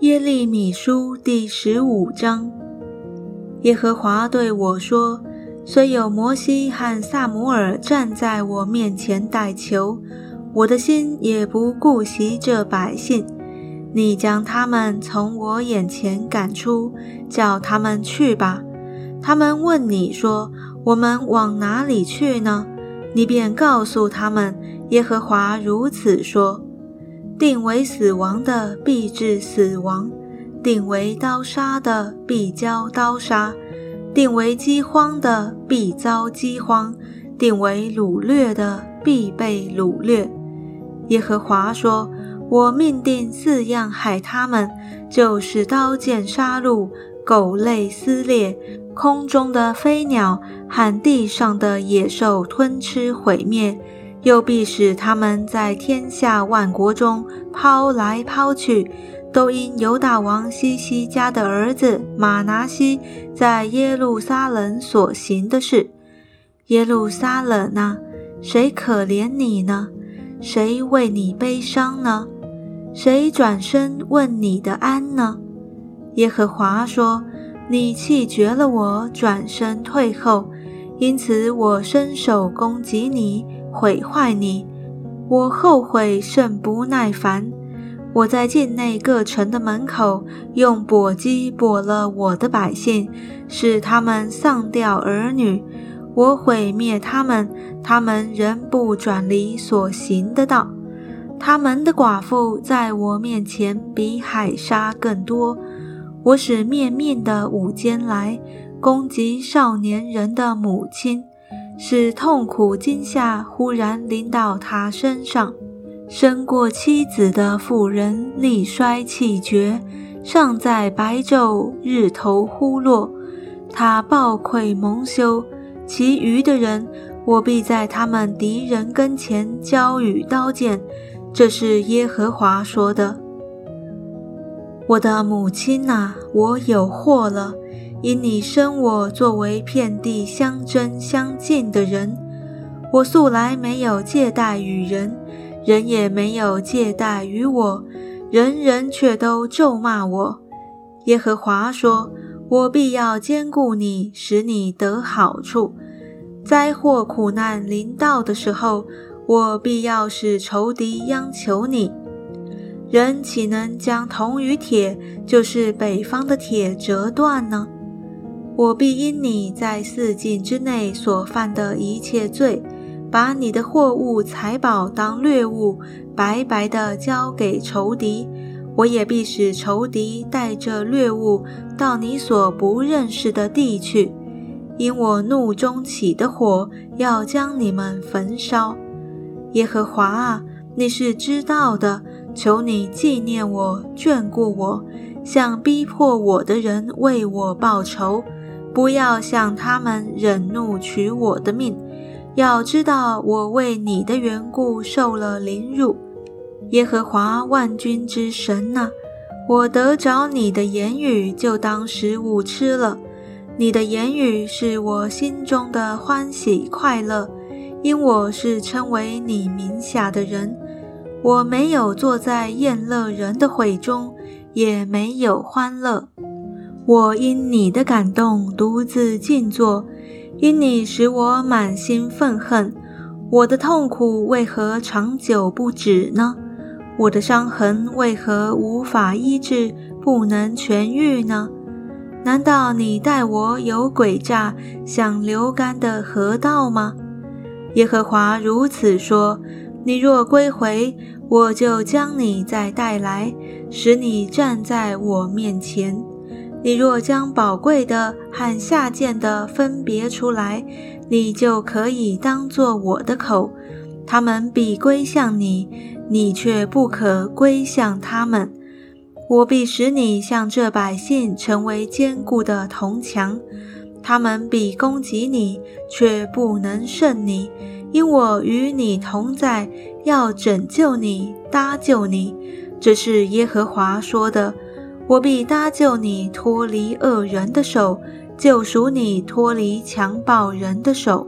耶利米书第十五章，耶和华对我说：“虽有摩西和萨摩尔站在我面前代求，我的心也不顾惜这百姓。你将他们从我眼前赶出，叫他们去吧。他们问你说：我们往哪里去呢？你便告诉他们：耶和华如此说。”定为死亡的必致死亡，定为刀杀的必遭刀杀，定为饥荒的必遭饥荒，定为掳掠的必被掳掠。耶和华说：“我命定四样害他们，就是刀剑杀戮、狗类撕裂、空中的飞鸟和地上的野兽吞吃毁灭。”又必使他们在天下万国中抛来抛去，都因犹大王西西家的儿子马拿西在耶路撒冷所行的事。耶路撒冷啊，谁可怜你呢？谁为你悲伤呢？谁转身问你的安呢？耶和华说：“你弃绝了我，转身退后，因此我伸手攻击你。”毁坏你，我后悔甚不耐烦。我在境内各城的门口用簸箕簸了我的百姓，使他们丧掉儿女。我毁灭他们，他们仍不转离所行的道。他们的寡妇在我面前比海沙更多。我使面命的舞间来攻击少年人的母亲。使痛苦惊吓忽然临到他身上，生过妻子的妇人力衰气绝，尚在白昼日头忽落，他暴愧蒙羞。其余的人，我必在他们敌人跟前交与刀剑。这是耶和华说的。我的母亲呐，我有祸了。因你生我作为遍地相争相近的人，我素来没有借贷与人，人也没有借贷于我，人人却都咒骂我。耶和华说：“我必要兼顾你，使你得好处。灾祸苦难临到的时候，我必要使仇敌央求你。人岂能将铜与铁，就是北方的铁折断呢？”我必因你在四境之内所犯的一切罪，把你的货物财宝当掠物，白白的交给仇敌。我也必使仇敌带着掠物到你所不认识的地去，因我怒中起的火要将你们焚烧。耶和华啊，你是知道的，求你纪念我，眷顾我，向逼迫我的人为我报仇。不要向他们忍怒取我的命，要知道我为你的缘故受了凌辱。耶和华万军之神呐，我得着你的言语就当食物吃了。你的言语是我心中的欢喜快乐，因我是称为你名下的人。我没有坐在宴乐人的会中，也没有欢乐。我因你的感动独自静坐，因你使我满心愤恨。我的痛苦为何长久不止呢？我的伤痕为何无法医治，不能痊愈呢？难道你待我有诡诈，像流干的河道吗？耶和华如此说：你若归回，我就将你再带来，使你站在我面前。你若将宝贵的和下贱的分别出来，你就可以当作我的口。他们必归向你，你却不可归向他们。我必使你像这百姓成为坚固的铜墙。他们必攻击你，却不能胜你，因我与你同在，要拯救你，搭救你。这是耶和华说的。我必搭救你脱离恶人的手，救赎你脱离强暴人的手。